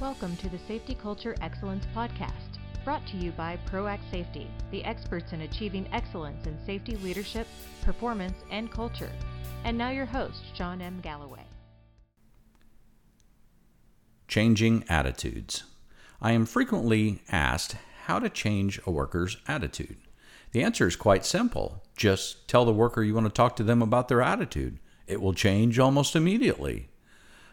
Welcome to the Safety Culture Excellence Podcast, brought to you by ProAct Safety, the experts in achieving excellence in safety leadership, performance, and culture. And now your host, Shawn M. Galloway. Changing attitudes. I am frequently asked how to change a worker's attitude. The answer is quite simple. Just tell the worker you want to talk to them about their attitude. It will change almost immediately.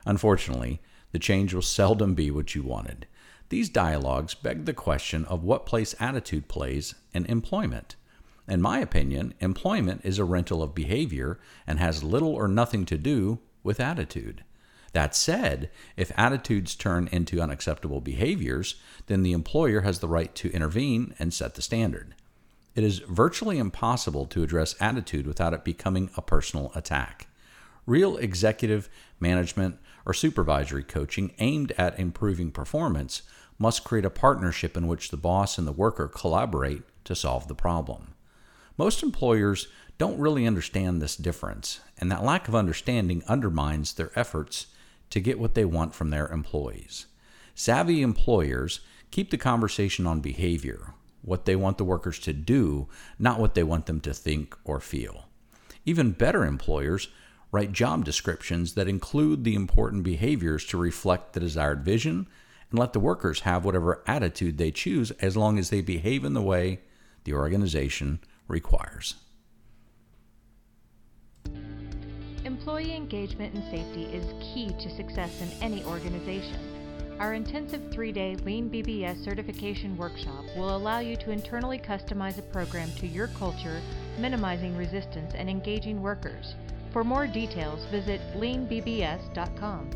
Unfortunately, the change will seldom be what you wanted. These dialogues beg the question of what place attitude plays in employment. In my opinion, employment is a rental of behavior and has little or nothing to do with attitude. That said, if attitudes turn into unacceptable behaviors, then the employer has the right to intervene and set the standard. It is virtually impossible to address attitude without it becoming a personal attack. Real executive, management, or supervisory coaching aimed at improving performance must create a partnership in which the boss and the worker collaborate to solve the problem. Most employers don't really understand this difference, and that lack of understanding undermines their efforts to get what they want from their employees. Savvy employers keep the conversation on behavior, what they want the workers to do, not what they want them to think or feel. Even better employers write job descriptions that include the important behaviors to reflect the desired vision and let the workers have whatever attitude they choose as long as they behave in the way the organization requires. Employee engagement and safety is key to success in any organization. Our intensive three day Lean BBS certification workshop will allow you to internally customize a program to your culture, minimizing resistance and engaging workers. For more details, visit leanbbs.com.